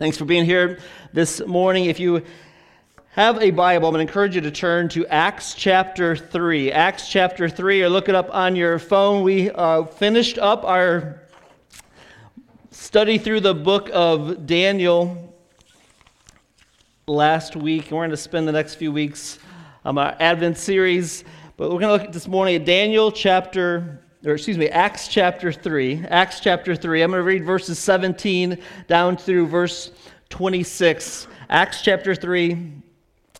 Thanks for being here this morning. If you have a Bible, I'm going to encourage you to turn to Acts chapter 3. Acts chapter 3, or look it up on your phone. We uh, finished up our study through the book of Daniel last week. and We're going to spend the next few weeks on our Advent series, but we're going to look this morning at Daniel chapter or excuse me, Acts chapter 3. Acts chapter 3. I'm going to read verses 17 down through verse 26. Acts chapter 3,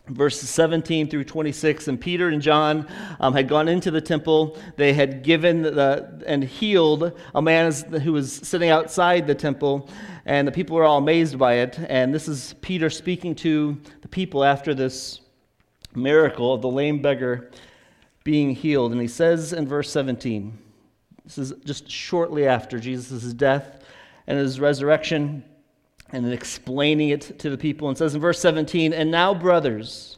verses 17 through 26. And Peter and John um, had gone into the temple. They had given the, and healed a man who was sitting outside the temple. And the people were all amazed by it. And this is Peter speaking to the people after this miracle of the lame beggar being healed. And he says in verse 17, this is just shortly after Jesus' death and his resurrection, and then explaining it to the people. And says in verse 17, And now, brothers,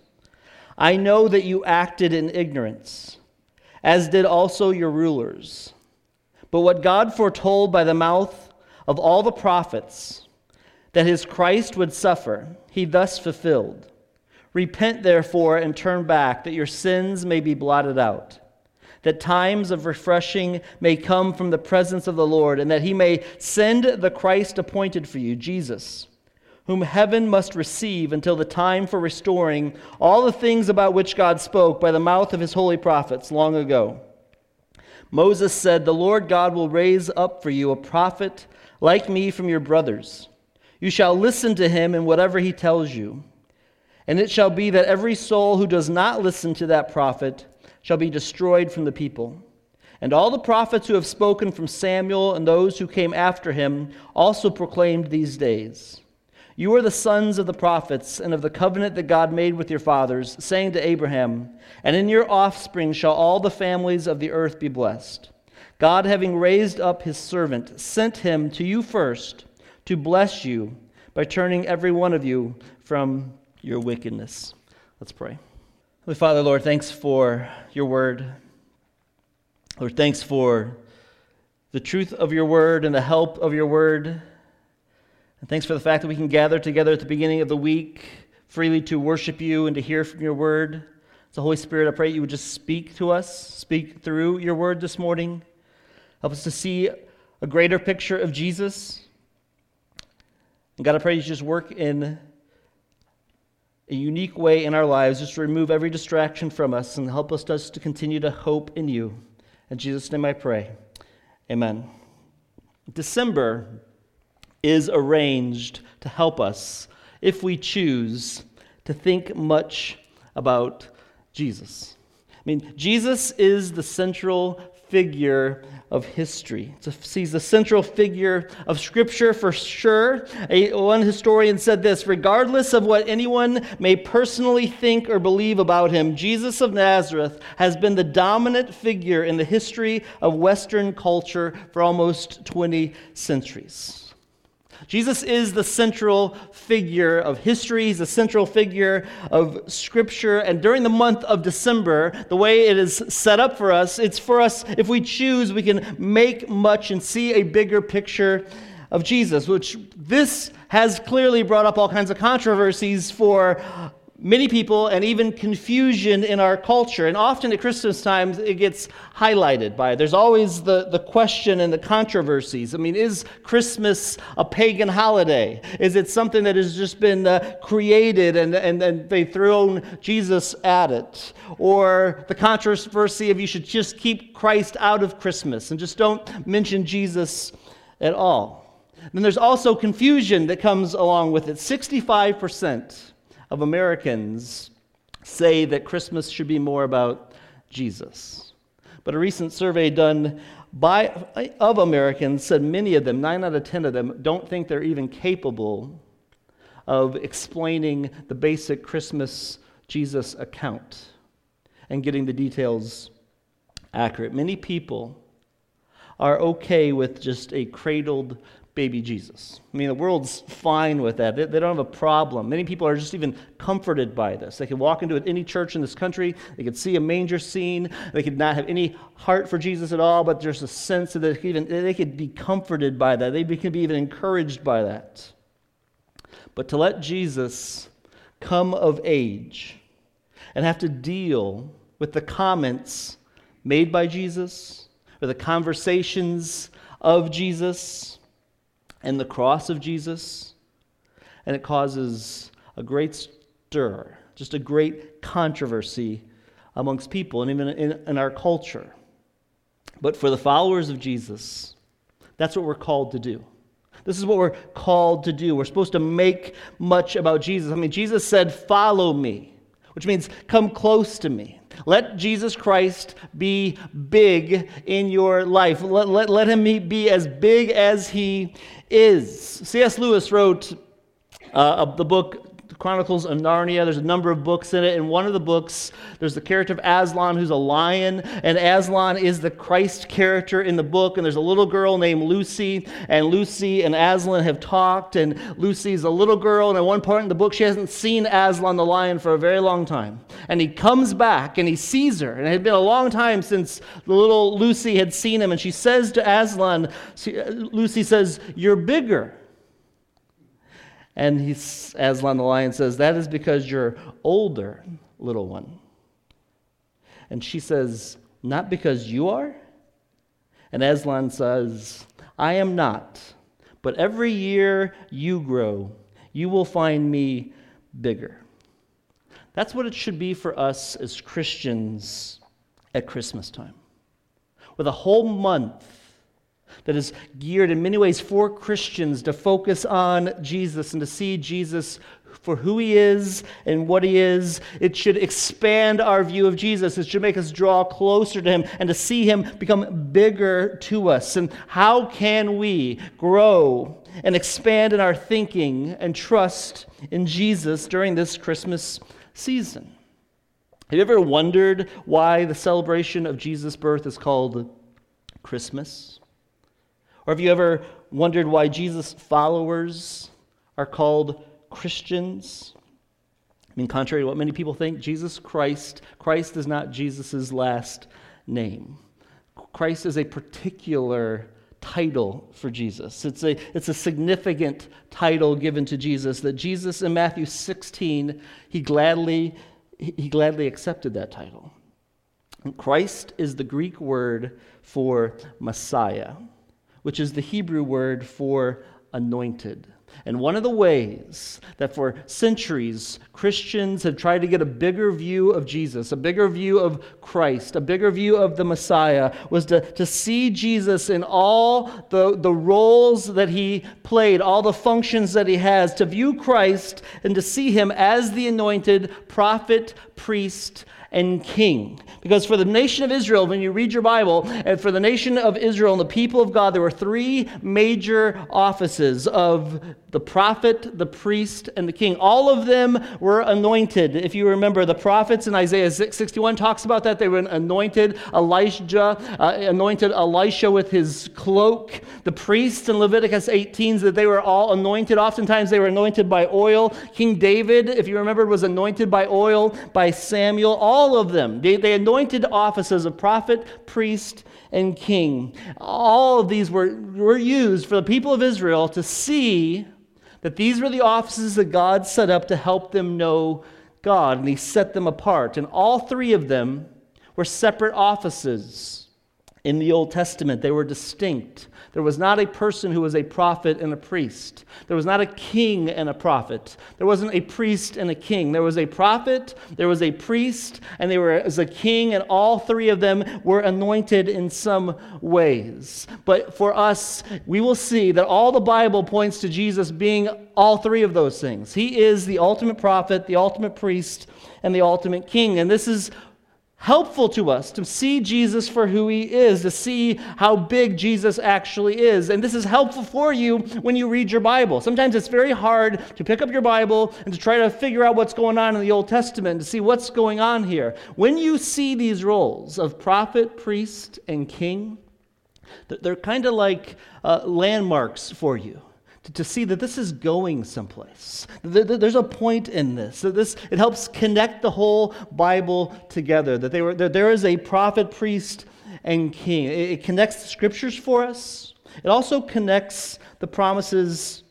I know that you acted in ignorance, as did also your rulers. But what God foretold by the mouth of all the prophets, that his Christ would suffer, he thus fulfilled. Repent, therefore, and turn back, that your sins may be blotted out that times of refreshing may come from the presence of the Lord, and that he may send the Christ appointed for you, Jesus, whom heaven must receive until the time for restoring all the things about which God spoke by the mouth of his holy prophets long ago. Moses said, The Lord God will raise up for you a prophet like me from your brothers. You shall listen to him in whatever he tells you. And it shall be that every soul who does not listen to that prophet, shall be destroyed from the people. And all the prophets who have spoken from Samuel and those who came after him also proclaimed these days. You are the sons of the prophets and of the covenant that God made with your fathers, saying to Abraham, And in your offspring shall all the families of the earth be blessed. God, having raised up his servant, sent him to you first to bless you by turning every one of you from your wickedness. Let's pray. Holy Father, Lord, thanks for your word. Lord, thanks for the truth of your word and the help of your word. And thanks for the fact that we can gather together at the beginning of the week freely to worship you and to hear from your word. So, Holy Spirit, I pray you would just speak to us, speak through your word this morning. Help us to see a greater picture of Jesus. And God, I pray you just work in a unique way in our lives, just to remove every distraction from us and help us to continue to hope in you. In Jesus' name I pray. Amen. December is arranged to help us, if we choose, to think much about Jesus. I mean, Jesus is the central figure of history. He's the central figure of Scripture for sure. A, one historian said this regardless of what anyone may personally think or believe about him, Jesus of Nazareth has been the dominant figure in the history of Western culture for almost 20 centuries. Jesus is the central figure of history, he's the central figure of Scripture. And during the month of December, the way it is set up for us, it's for us, if we choose, we can make much and see a bigger picture of Jesus, which this has clearly brought up all kinds of controversies for many people and even confusion in our culture. And often at Christmas times, it gets highlighted by it. There's always the, the question and the controversies. I mean, is Christmas a pagan holiday? Is it something that has just been uh, created and, and, and they've thrown Jesus at it? Or the controversy of you should just keep Christ out of Christmas and just don't mention Jesus at all. Then there's also confusion that comes along with it. 65% of Americans say that Christmas should be more about Jesus. But a recent survey done by, of Americans said many of them, 9 out of 10 of them, don't think they're even capable of explaining the basic Christmas Jesus account and getting the details accurate. Many people are okay with just a cradled baby Jesus. I mean, the world's fine with that. They, they, don't have a problem. Many people are just even comforted by this. They could walk into any church in this country, they could see a manger scene, they could not have any heart for Jesus at all, but there's a sense that they could, even, they could be comforted by that. They could be even encouraged by that. but to let Jesus come of age and have to deal with the comments made by Jesus or the conversations of Jesus and the cross of Jesus. And it causes a great stir, just a great controversy amongst people and even in, in our culture. But for the followers of Jesus, that's what we're called to do. This is what we're called to do. We're supposed to make much about Jesus. I mean, Jesus said, Follow me, which means come close to me. Let Jesus Christ be big in your life. Let, let, let him be as big as he is. C.S. Lewis wrote uh, the book Chronicles of Narnia. There's a number of books in it. In one of the books, there's the character of Aslan, who's a lion, and Aslan is the Christ character in the book. And there's a little girl named Lucy, and Lucy and Aslan have talked, and Lucy's a little girl, and at one part in the book, she hasn't seen Aslan the lion for a very long time. And he comes back and he sees her, and it had been a long time since the little Lucy had seen him, and she says to Aslan, uh, Lucy says, You're bigger. And he's, Aslan the lion says, That is because you're older, little one. And she says, Not because you are? And Aslan says, I am not. But every year you grow, you will find me bigger. That's what it should be for us as Christians at Christmas time. With a whole month that is geared in many ways for Christians to focus on Jesus and to see Jesus for who he is and what he is. It should expand our view of Jesus. It should make us draw closer to him and to see him become bigger to us. And how can we grow and expand in our thinking and trust in Jesus during this Christmas season? Have you ever wondered why the celebration of Jesus' birth is called Christmas? Or have you ever wondered why Jesus' followers are called Christians? I mean, contrary to what many people think, Jesus Christ, Christ is not Jesus' last name. Christ is a particular title for Jesus. It's a, it's a significant title given to Jesus that Jesus in Matthew 16, he gladly, he gladly accepted that title. Christ is the Greek word for Messiah which is the Hebrew word for anointed. And one of the ways that for centuries Christians have tried to get a bigger view of Jesus, a bigger view of Christ, a bigger view of the Messiah, was to, to see Jesus in all the, the roles that he played, all the functions that he has, to view Christ and to see him as the anointed prophet, priest, and king. Because for the nation of Israel, when you read your Bible, and for the nation of Israel and the people of God, there were three major offices of the prophet, the priest, and the king. All of them were anointed. If you remember, the prophets in Isaiah 61 talks about that. They were anointed Elijah, uh, anointed Elisha with his cloak. The priests in Leviticus 18, that they were all anointed. Oftentimes they were anointed by oil. King David, if you remember, was anointed by oil by Samuel. All of them, they, they anointed offices of prophet, priest, and king. All of these were, were used for the people of Israel to see that these were the offices that God set up to help them know God, and He set them apart. And all three of them were separate offices in the Old Testament, they were distinct. There was not a person who was a prophet and a priest. There was not a king and a prophet. There wasn't a priest and a king. There was a prophet, there was a priest, and there was a king, and all three of them were anointed in some ways. But for us, we will see that all the Bible points to Jesus being all three of those things. He is the ultimate prophet, the ultimate priest, and the ultimate king. And this is helpful to us to see Jesus for who he is, to see how big Jesus actually is. And this is helpful for you when you read your Bible. Sometimes it's very hard to pick up your Bible and to try to figure out what's going on in the Old Testament, to see what's going on here. When you see these roles of prophet, priest, and king, they're kind of like uh, landmarks for you to, to see that this is going someplace. There's a point in this. That this it helps connect the whole Bible together. That, they were, that there is a prophet, priest, and king. It, it connects the scriptures for us. It also connects the promises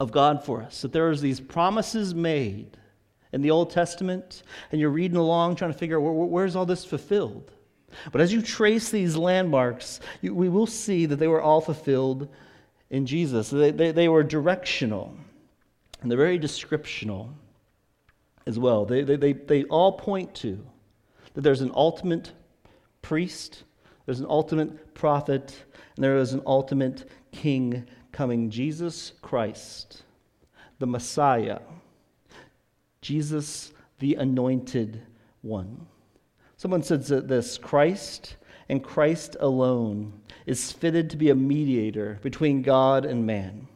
of God for us. That there is these promises made in the Old Testament, and you're reading along trying to figure out where, where's all this fulfilled. But as you trace these landmarks, you, we will see that they were all fulfilled in Jesus. They, they, they were directional, and they're very descriptional as well. They, they, they, they all point to that there's an ultimate priest, there's an ultimate prophet, and there is an ultimate king coming Jesus Christ, the Messiah, Jesus the anointed one. Someone that this Christ and Christ alone is fitted to be a mediator between God and man.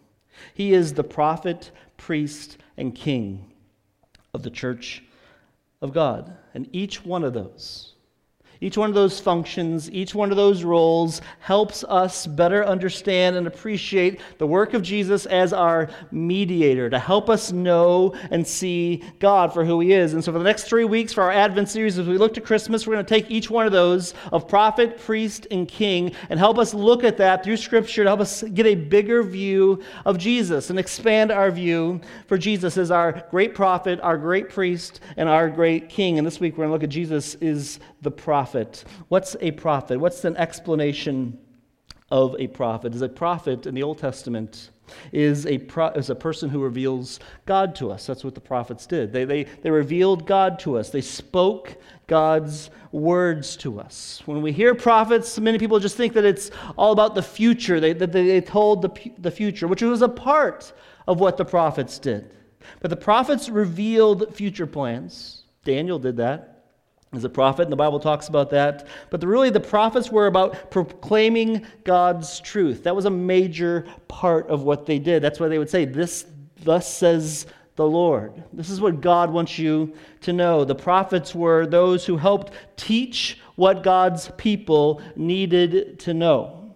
He is the prophet, priest, and king of the church of God. And each one of those each one of those functions, each one of those roles helps us better understand and appreciate the work of Jesus as our mediator, to help us know and see God for who He is. And so, for the next three weeks for our Advent series, as we look to Christmas, we're going to take each one of those of prophet, priest, and king and help us look at that through Scripture to help us get a bigger view of Jesus and expand our view for Jesus as our great prophet, our great priest, and our great king. And this week, we're going to look at Jesus is the prophet. What's a prophet? What's an explanation of a prophet? Is a prophet in the Old Testament is a, pro- is a person who reveals God to us. That's what the prophets did. They, they, they revealed God to us, they spoke God's words to us. When we hear prophets, many people just think that it's all about the future, they, that they told the, the future, which was a part of what the prophets did. But the prophets revealed future plans. Daniel did that as a prophet, and the Bible talks about that. But the, really, the prophets were about proclaiming God's truth. That was a major part of what they did. That's why they would say, This thus says the Lord. This is what God wants you to know. The prophets were those who helped teach what God's people needed to know.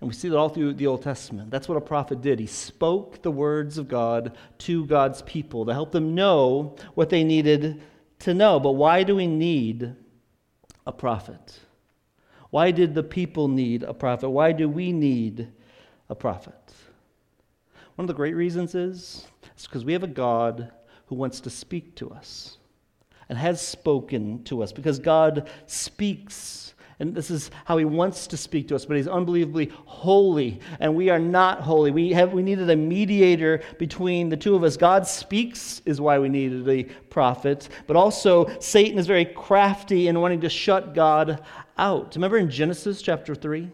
And we see that all through the Old Testament. That's what a prophet did. He spoke the words of God to God's people to help them know what they needed to know. But why do we need a prophet? Why did the people need a prophet? Why do we need a prophet? One of the great reasons is it's because we have a God who wants to speak to us and has spoken to us because God speaks and this is how he wants to speak to us, but he's unbelievably holy, and we are not holy. We, have, we needed a mediator between the two of us. God speaks, is why we needed a prophet, but also Satan is very crafty in wanting to shut God out. Remember in Genesis chapter 3?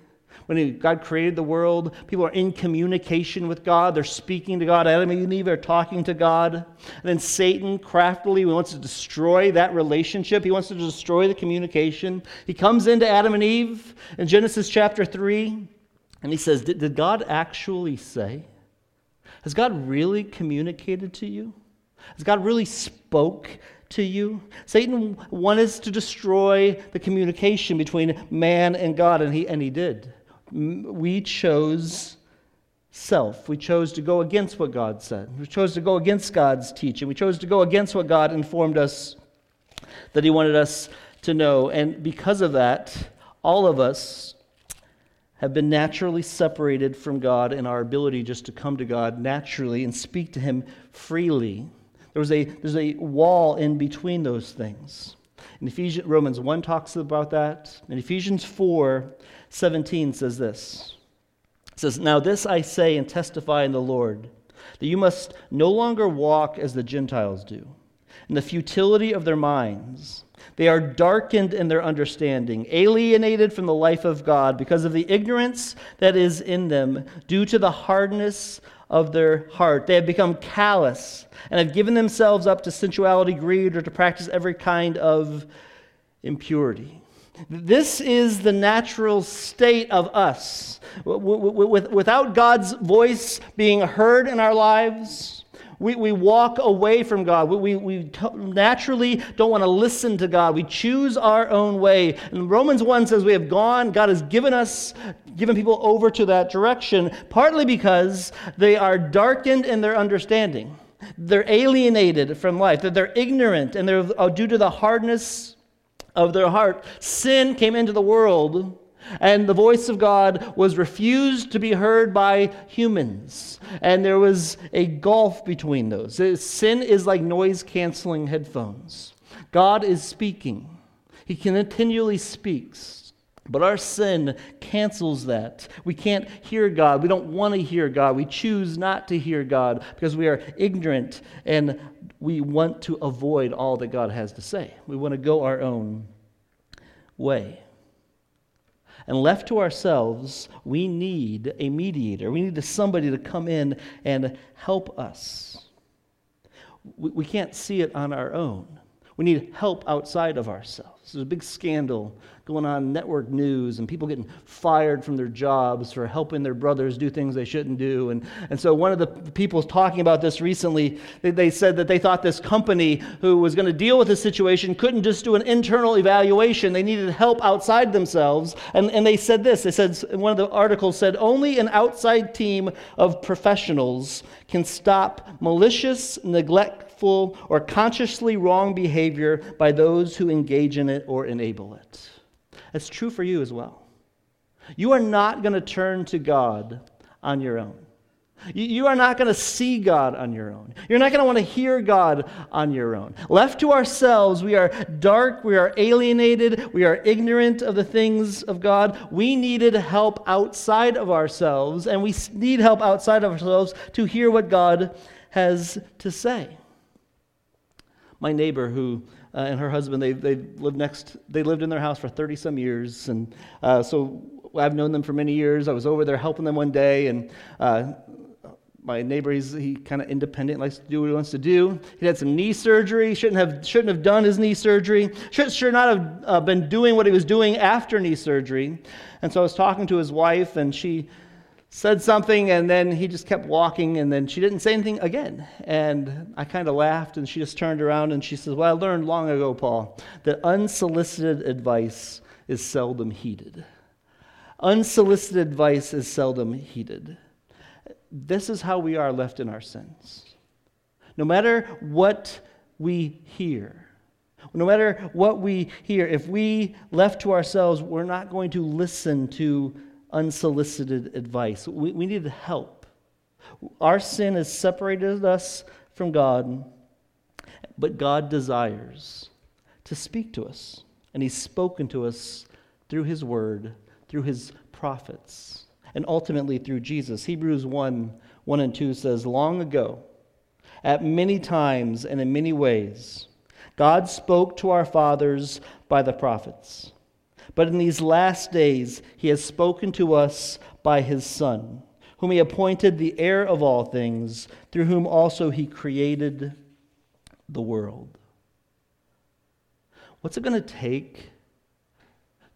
When God created the world, people are in communication with God. They're speaking to God. Adam and Eve are talking to God. And then Satan craftily wants to destroy that relationship. He wants to destroy the communication. He comes into Adam and Eve in Genesis chapter 3, and he says, Did, did God actually say? Has God really communicated to you? Has God really spoke to you? Satan wanted to destroy the communication between man and God, and he, and he did we chose self. We chose to go against what God said. We chose to go against God's teaching. We chose to go against what God informed us that He wanted us to know. And because of that, all of us have been naturally separated from God in our ability just to come to God naturally and speak to Him freely. There was a, there's a wall in between those things. In Ephesians, Romans 1 talks about that. In Ephesians 4, 17 says this It says, Now this I say and testify in the Lord, that you must no longer walk as the Gentiles do, in the futility of their minds. They are darkened in their understanding, alienated from the life of God because of the ignorance that is in them due to the hardness of their heart. They have become callous and have given themselves up to sensuality, greed, or to practice every kind of impurity. This is the natural state of us. Without God's voice being heard in our lives, we, we walk away from God. We, we, we naturally don't want to listen to God. We choose our own way. And Romans 1 says we have gone, God has given us, given people over to that direction, partly because they are darkened in their understanding. They're alienated from life, that they're ignorant, and they're uh, due to the hardness of their heart. Sin came into the world, And the voice of God was refused to be heard by humans. And there was a gulf between those. Sin is like noise canceling headphones. God is speaking, He continually speaks. But our sin cancels that. We can't hear God. We don't want to hear God. We choose not to hear God because we are ignorant and we want to avoid all that God has to say. We want to go our own way. And left to ourselves, we need a mediator. We need somebody to come in and help us. We, can't see it on our own. We need help outside of ourselves. There's a big scandal going on network news and people getting fired from their jobs for helping their brothers do things they shouldn't do. And, and so one of the people talking about this recently, they, they said that they thought this company who was going to deal with this situation couldn't just do an internal evaluation. They needed help outside themselves. And, and they said this, they said, one of the articles said, only an outside team of professionals can stop malicious, or consciously wrong behavior by those who engage in it or enable it. That's true for you as well. You are not going to turn to God on your own. You are not going to see God on your own. You're not going to want to hear God on your own. Left to ourselves, we are dark, we are alienated, we are ignorant of the things of God. We needed help outside of ourselves, and we need help outside of ourselves to hear what God has to say. My neighbor, who uh, and her husband, they, they lived next, they lived in their house for 30 some years. And uh, so I've known them for many years. I was over there helping them one day, and uh, my neighbor, he's he kind of independent, likes to do what he wants to do. He had some knee surgery. Shouldn't have shouldn't have done his knee surgery. Should should not have uh, been doing what he was doing after knee surgery. And so I was talking to his wife, and she said something and then he just kept walking and then she didn't say anything again. And i kind of laughed and she just turned around and she says well i learned long ago paul that unsolicited advice is seldom heeded. Unsolicited advice is seldom heeded. This is how we are left in our sins. No matter what we hear no matter what we hear if we left to ourselves we're not going to listen to unsolicited advice. We, we needed help. Our sin has separated us from God, but God desires to speak to us. And He's spoken to us through His Word, through His prophets, and ultimately through Jesus. Hebrews 1 1 and 2 says, Long ago, at many times and in many ways, God spoke to our fathers by the prophets. But in these last days, he has spoken to us by his Son, whom he appointed the heir of all things, through whom also he created the world. What's it going to take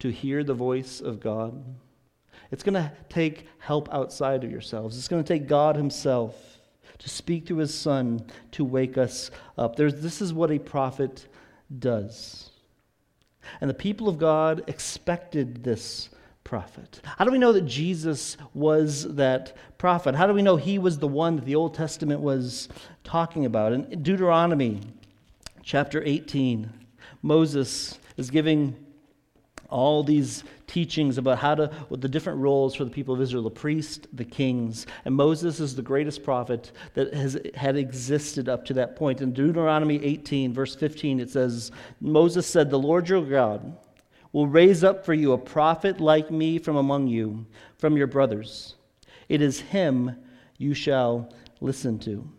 to hear the voice of God? It's going to take help outside of yourselves. It's going to take God Himself to speak to His Son to wake us up. There's, this is what a prophet does. And the people of God expected this prophet. How do we know that Jesus was that prophet? How do we know he was the one that the Old Testament was talking about? In Deuteronomy chapter 18, Moses is giving all these teachings about how to, the different roles for the people of Israel the priest, the kings. And Moses is the greatest prophet that has had existed up to that point. In Deuteronomy 18, verse 15, it says, Moses said, The Lord your God will raise up for you a prophet like me from among you, from your brothers. It is him you shall listen to.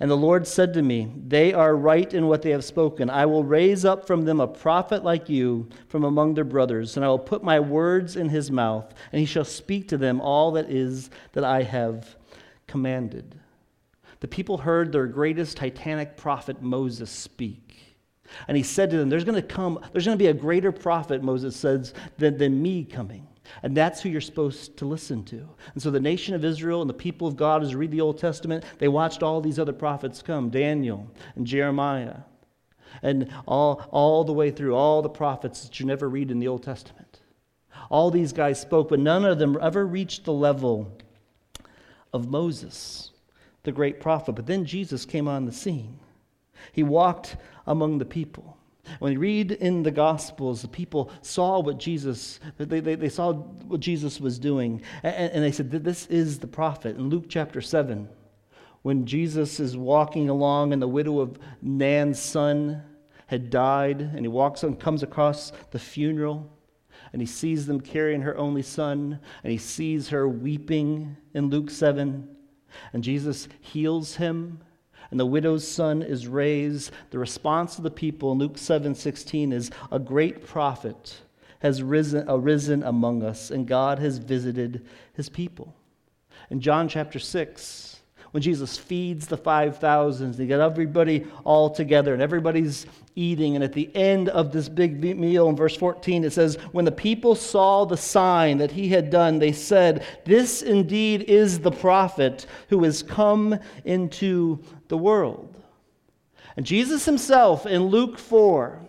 And the Lord said to me, They are right in what they have spoken. I will raise up from them a prophet like you from among their brothers, and I will put my words in his mouth, and he shall speak to them all that is that I have commanded. The people heard their greatest titanic prophet Moses speak. And he said to them, There's going to come, there's going to be a greater prophet, Moses says, than, than me coming. And that's who you're supposed to listen to. And so the nation of Israel and the people of God, as you read the Old Testament, they watched all these other prophets come Daniel and Jeremiah, and all, all the way through, all the prophets that you never read in the Old Testament. All these guys spoke, but none of them ever reached the level of Moses, the great prophet. But then Jesus came on the scene. He walked among the people. When you read in the Gospels, the people saw what Jesus, they, they, they saw what Jesus was doing, and, and they said, This is the prophet. In Luke chapter 7, when Jesus is walking along and the widow of Nain's son had died, and he walks and comes across the funeral, and he sees them carrying her only son, and he sees her weeping in Luke 7, and Jesus heals him and the widow's son is raised, the response of the people in Luke 7:16 is a great prophet has risen, arisen among us, and God has visited his people. In John chapter 6, when Jesus feeds the 5,000, they get everybody all together and everybody's eating. And at the end of this big meal, in verse 14, it says, When the people saw the sign that he had done, they said, This indeed is the prophet who has come into the world. And Jesus himself in Luke 4,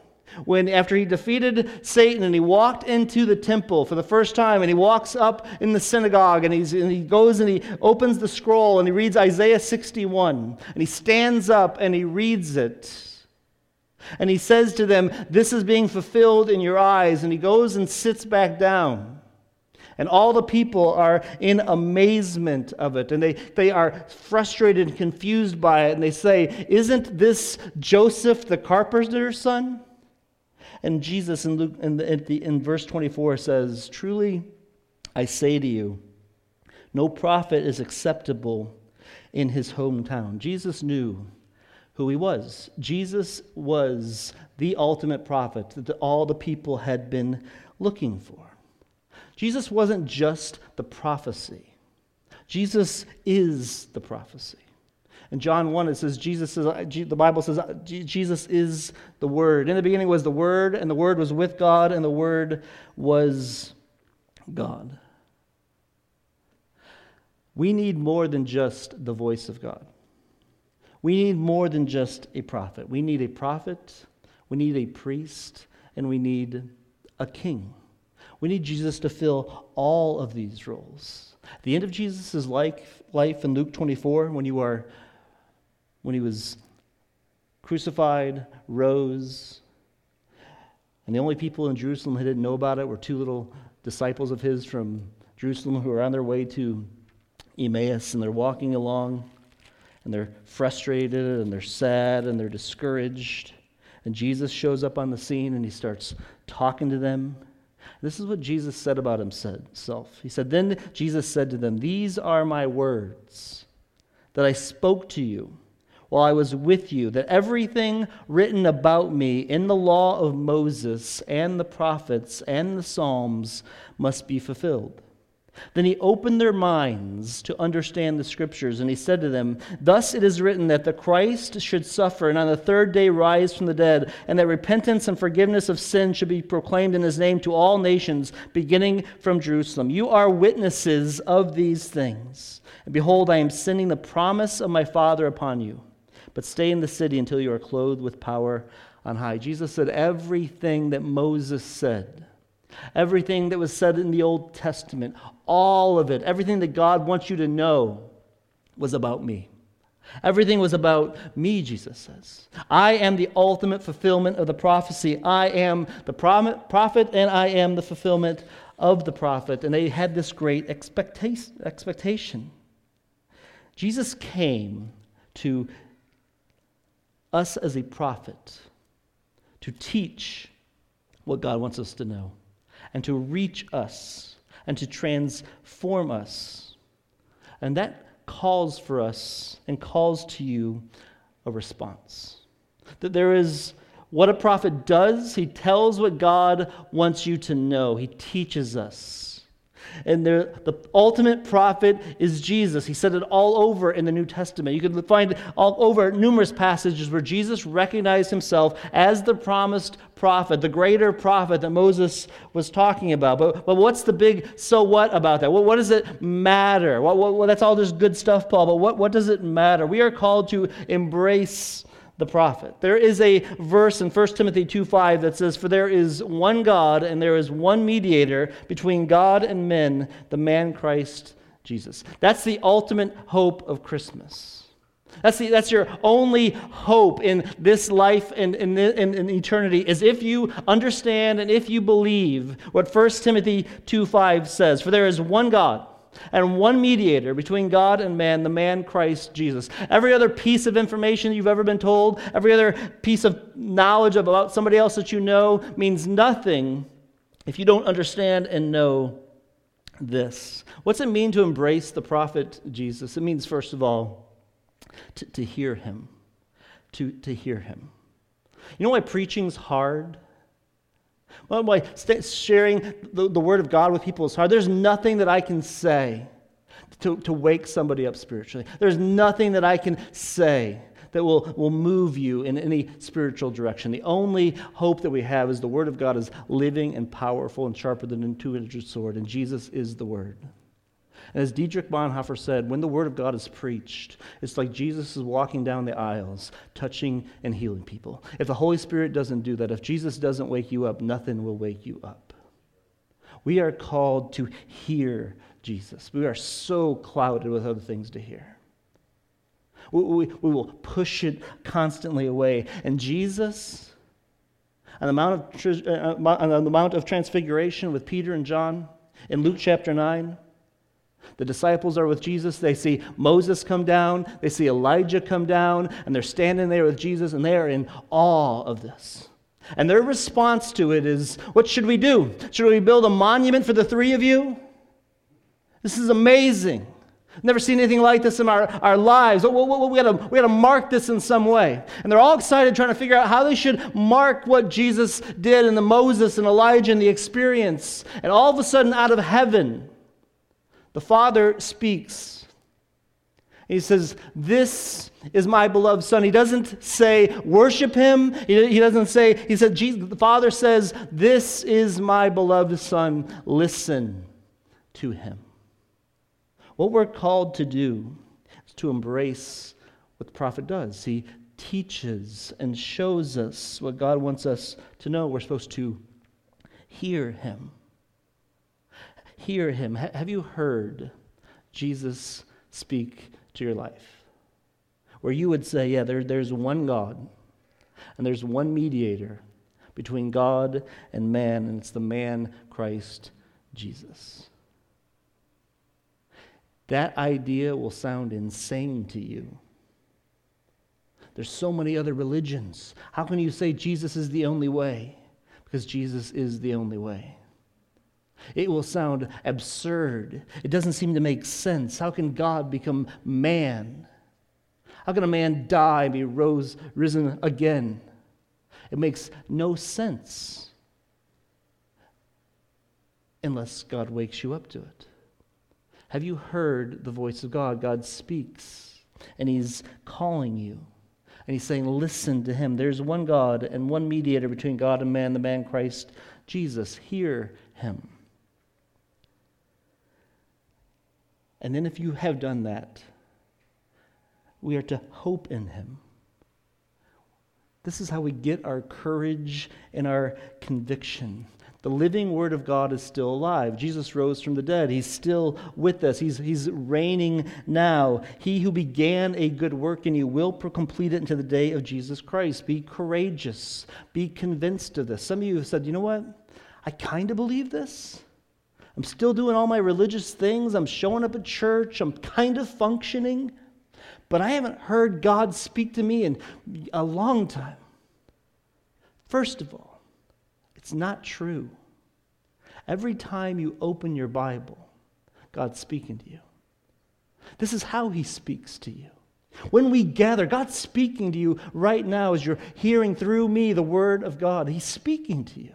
when after he defeated Satan and he walked into the temple for the first time and he walks up in the synagogue and, he's, and he goes and he opens the scroll and he reads Isaiah 61 and he stands up and he reads it. And he says to them, This is being fulfilled in your eyes. And he goes and sits back down. And all the people are in amazement of it. And they, they are frustrated and confused by it. And they say, Isn't this Joseph the carpenter's son? And Jesus in, Luke, in, the, in, the, in verse 24 says, Truly I say to you, no prophet is acceptable in his hometown. Jesus knew who he was. Jesus was the ultimate prophet that all the people had been looking for. Jesus wasn't just the prophecy, Jesus is the prophecy. In John 1, it says, Jesus is, uh, the Bible says, uh, Jesus is the Word. In the beginning was the Word, and the Word was with God, and the Word was God. We need more than just the voice of God. We need more than just a prophet. We need a prophet, we need a priest, and we need a king. We need Jesus to fill all of these roles. The end of Jesus' life, life in Luke 24, when you are when he was crucified, rose, and the only people in Jerusalem who didn't know about it were two little disciples of his from Jerusalem who were on their way to Emmaus, and they're walking along, and they're frustrated, and they're sad, and they're discouraged. And Jesus shows up on the scene, and he starts talking to them. This is what Jesus said about himself. He said, Then Jesus said to them, These are my words that I spoke to you while I was with you, that everything written about me in the law of Moses and the prophets and the Psalms must be fulfilled. Then he opened their minds to understand the scriptures, and he said to them, Thus it is written that the Christ should suffer and on the third day rise from the dead, and that repentance and forgiveness of sin should be proclaimed in his name to all nations, beginning from Jerusalem. You are witnesses of these things. And behold, I am sending the promise of my Father upon you but stay in the city until you are clothed with power on high. Jesus said everything that Moses said, everything that was said in the Old Testament, all of it, everything that God wants you to know was about me. Everything was about me, Jesus says. I am the ultimate fulfillment of the prophecy. I am the prophet, and I am the fulfillment of the prophet. And they had this great expectation. Jesus came to us as a prophet to teach what God wants us to know and to reach us and to transform us. And that calls for us and calls to you a response. That there is what a prophet does, he tells what God wants you to know, he teaches us. And the ultimate prophet is Jesus. He said it all over in the New Testament. You can find all over numerous passages where Jesus recognized himself as the promised prophet, the greater prophet that Moses was talking about. But, but what's the big so what about that? What, what does it matter? What, that's all just good stuff, Paul, but what, what does it matter? We are called to embrace the prophet. There is a verse in 1 Timothy 2:5 that says, For there is one God and there is one mediator between God and men, the man Christ Jesus. That's the ultimate hope of Christmas. That's, the, that's your only hope in this life and in, in, in, eternity is if you understand and if you believe what 1 Timothy 2 5 says. For there is one God and one mediator between God and man, the man Christ Jesus. Every other piece of information you've ever been told, every other piece of knowledge about somebody else that you know means nothing if you don't understand and know this. What's it mean to embrace the prophet Jesus? It means, first of all, to, to hear him. To, to hear him. You know why preaching's hard? Well, sharing the, the word of God with people is hard? There's nothing that I can say to, to wake somebody up spiritually. There's nothing that I can say that will, will move you in any spiritual direction. The only hope that we have is the Word of God is living and powerful and sharper than a two edged sword, and Jesus is the Word. As Dietrich Bonhoeffer said, when the Word of God is preached, it's like Jesus is walking down the aisles, touching and healing people. If the Holy Spirit doesn't do that, if Jesus doesn't wake you up, nothing will wake you up. We are called to hear Jesus. We are so clouded with other things to hear. We, we, we will push it constantly away. And Jesus, on the, Mount of, uh, on the Mount of Transfiguration with Peter and John, in Luke chapter 9, the disciples are with Jesus. They see Moses come down, they see Elijah come down, and they're standing there with Jesus, and they are in awe of this. And their response to it is, What should we do? Should we build a monument for the three of you? This is amazing. Never seen anything like this in our, our lives. We, we, we, gotta, we gotta mark this in some way. And they're all excited trying to figure out how they should mark what Jesus did and the Moses and Elijah and the experience. And all of a sudden, out of heaven, the Father speaks. He says, This is my beloved Son. He doesn't say, Worship him. He doesn't say, He said, Jesus, the Father says, This is my beloved Son. Listen to him. What we're called to do is to embrace what the prophet does. He teaches and shows us what God wants us to know. We're supposed to hear him hear him? Have you heard Jesus speak to your life? Where you would say, yeah, there, there's one God, and there's one mediator between God and man, and it's the man Christ Jesus. That idea will sound insane to you. There's so many other religions. How can you say Jesus is the only way? Because Jesus is the only way. It will sound absurd. It doesn't seem to make sense. How can God become man? How can a man die and be rose, risen again? It makes no sense unless God wakes you up to it. Have you heard the voice of God? God speaks, and He's calling you. And He's saying, Listen to Him. There's one God and one mediator between God and man, the man Christ Jesus. Hear Him. And then, if you have done that, we are to hope in him. This is how we get our courage and our conviction. The living Word of God is still alive. Jesus rose from the dead. He's still with us. He's, he's reigning now. He who began a good work in you will complete it until the day of Jesus Christ. Be courageous. Be convinced of this. Some of you have said, you know what? I kind of believe this. I'm still doing all my religious things. I'm showing up at church. I'm kind of functioning. But I haven't heard God speak to me in a long time. First of all, it's not true. Every time you open your Bible, God's speaking to you. This is how He speaks to you. When we gather, God's speaking to you right now as you're hearing through me the Word of God. He's speaking to you.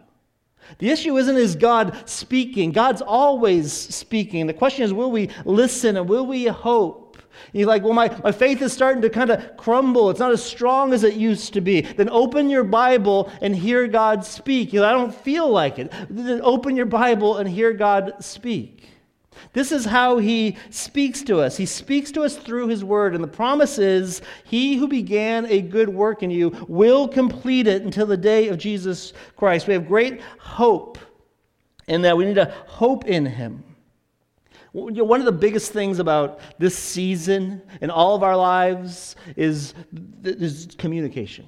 The issue isn't is God speaking. God's always speaking. The question is, will we listen and will we hope? And you're like, well, my, my faith is starting to kind of crumble. It's not as strong as it used to be. Then open your Bible and hear God speak. You I don't feel like it. Then open your Bible and hear God speak. This is how he speaks to us. He speaks to us through his word. And the promise is he who began a good work in you will complete it until the day of Jesus Christ. We have great hope in that. We need to hope in him. One of the biggest things about this season in all of our lives is, is communication.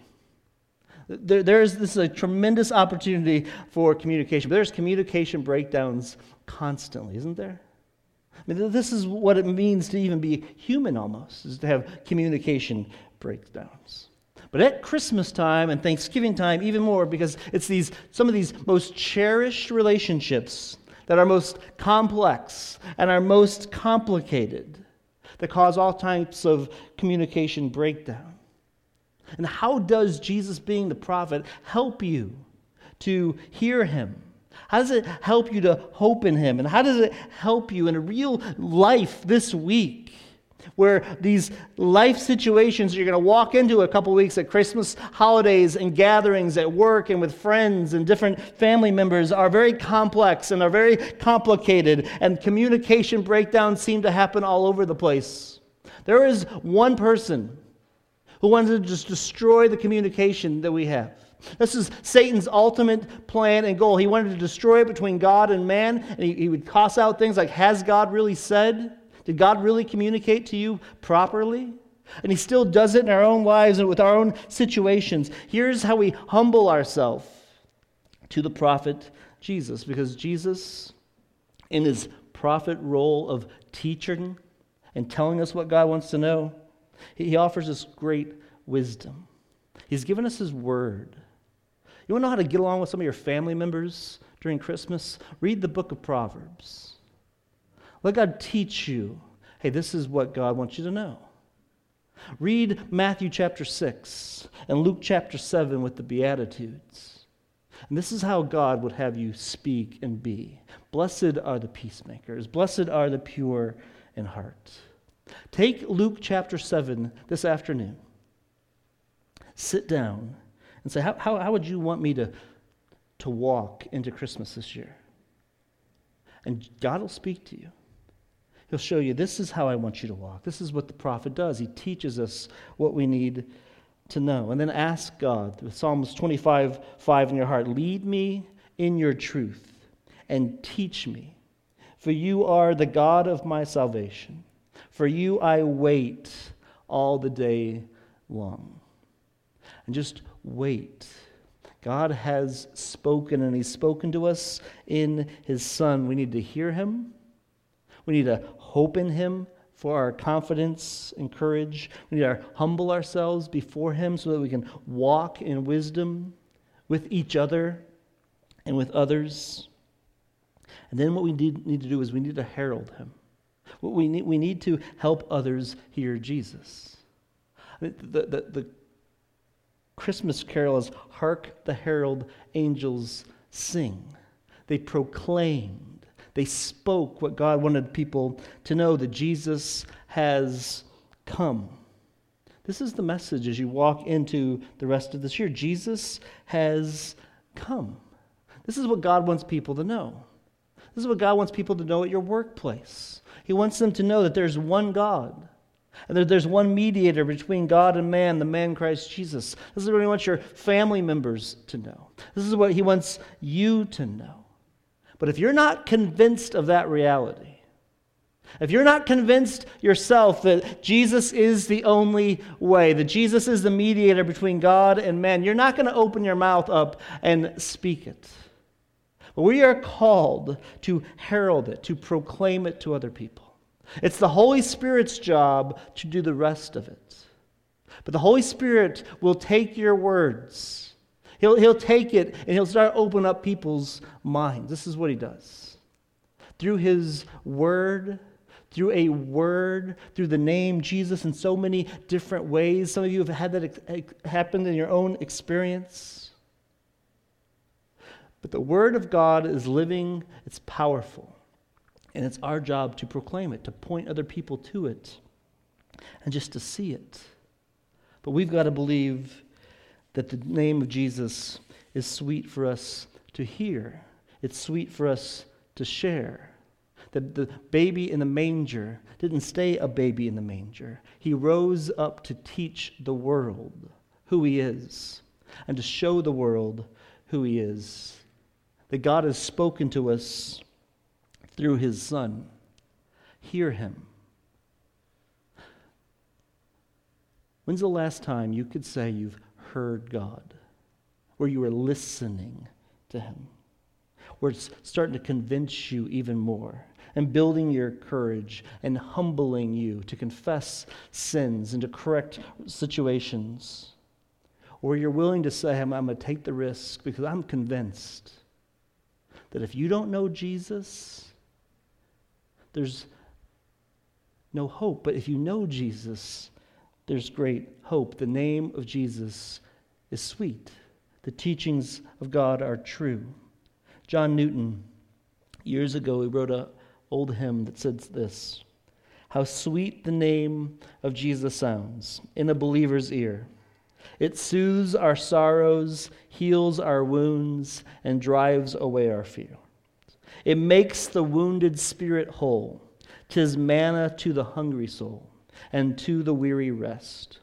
There, there's this is a tremendous opportunity for communication, but there's communication breakdowns constantly, isn't there? I mean, this is what it means to even be human almost, is to have communication breakdowns. But at Christmas time and Thanksgiving time, even more, because it's these, some of these most cherished relationships that are most complex and are most complicated that cause all types of communication breakdown. And how does Jesus, being the prophet, help you to hear him? How does it help you to hope in him? And how does it help you in a real life this week? Where these life situations you're going to walk into a couple weeks at Christmas holidays and gatherings at work and with friends and different family members are very complex and are very complicated, and communication breakdowns seem to happen all over the place. There is one person who wants to just destroy the communication that we have. This is Satan's ultimate plan and goal. He wanted to destroy it between God and man, and he, he would toss out things like Has God really said? Did God really communicate to you properly? And he still does it in our own lives and with our own situations. Here's how we humble ourselves to the prophet Jesus, because Jesus, in his prophet role of teaching and telling us what God wants to know, he offers us great wisdom. He's given us His Word. You want to know how to get along with some of your family members during Christmas? Read the book of Proverbs. Let God teach you hey, this is what God wants you to know. Read Matthew chapter 6 and Luke chapter 7 with the Beatitudes. And this is how God would have you speak and be. Blessed are the peacemakers, blessed are the pure in heart. Take Luke chapter 7 this afternoon. Sit down and say, How, how, how would you want me to, to walk into Christmas this year? And God will speak to you. He'll show you, This is how I want you to walk. This is what the prophet does. He teaches us what we need to know. And then ask God, with Psalms 25 5 in your heart, Lead me in your truth and teach me, for you are the God of my salvation. For you I wait all the day long. And just wait. God has spoken, and He's spoken to us in His Son. We need to hear Him. We need to hope in Him for our confidence and courage. We need to humble ourselves before Him so that we can walk in wisdom with each other and with others. And then what we need, need to do is we need to herald Him. We need, we need to help others hear Jesus. The, the, the Christmas carol is Hark the Herald Angels Sing. They proclaimed, they spoke what God wanted people to know that Jesus has come. This is the message as you walk into the rest of this year. Jesus has come. This is what God wants people to know. This is what God wants people to know at your workplace. He wants them to know that there's one God and there's one mediator between God and man, the man Christ Jesus. This is what He wants your family members to know. This is what He wants you to know. But if you're not convinced of that reality, if you're not convinced yourself that Jesus is the only way, that Jesus is the mediator between God and man, you're not going to open your mouth up and speak it. But we are called to herald it, to proclaim it to other people. It's the Holy Spirit's job to do the rest of it. But the Holy Spirit will take your words, He'll, he'll take it and He'll start opening up people's minds. This is what He does. Through His Word, through a word, through the name Jesus in so many different ways. Some of you have had that happen in your own experience. But the Word of God is living, it's powerful. And it's our job to proclaim it, to point other people to it, and just to see it. But we've got to believe that the name of Jesus is sweet for us to hear, it's sweet for us to share. That the baby in the manger didn't stay a baby in the manger. He rose up to teach the world who he is and to show the world who he is that God has spoken to us through his Son. hear him. When's the last time you could say you've heard God? Where you were listening to him? Where it's starting to convince you even more and building your courage and humbling you to confess sins and to correct situations? Or you're willing to say, I'm, I'm going to take the risk because I'm convinced that if you don't know Jesus, there's no hope. But if you know Jesus, there's great hope. The name of Jesus is sweet. The teachings of God are true. John Newton, years ago, he wrote an old hymn that said this How sweet the name of Jesus sounds in a believer's ear. It soothes our sorrows, heals our wounds, and drives away our fear. It makes the wounded spirit whole. Tis manna to the hungry soul, and to the weary rest.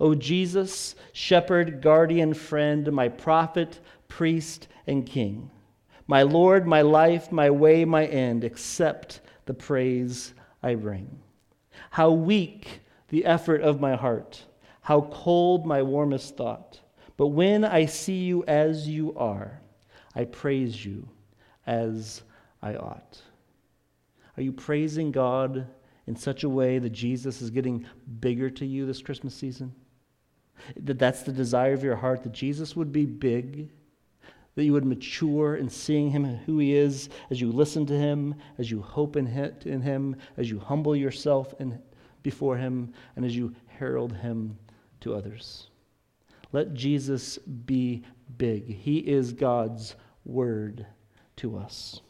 O Jesus, shepherd, guardian, friend, my prophet, priest, and king, my Lord, my life, my way, my end, accept the praise I bring. How weak the effort of my heart how cold my warmest thought. But when I see you as you are, I praise you as I ought. Are you praising God in such a way that Jesus is getting bigger to you this Christmas season? That that's the desire of your heart, that Jesus would be big, that you would mature in seeing him and who he is as you listen to him, as you hope in him, as you humble yourself in, before him, and as you herald him to others. Let Jesus be big. He is God's word to us.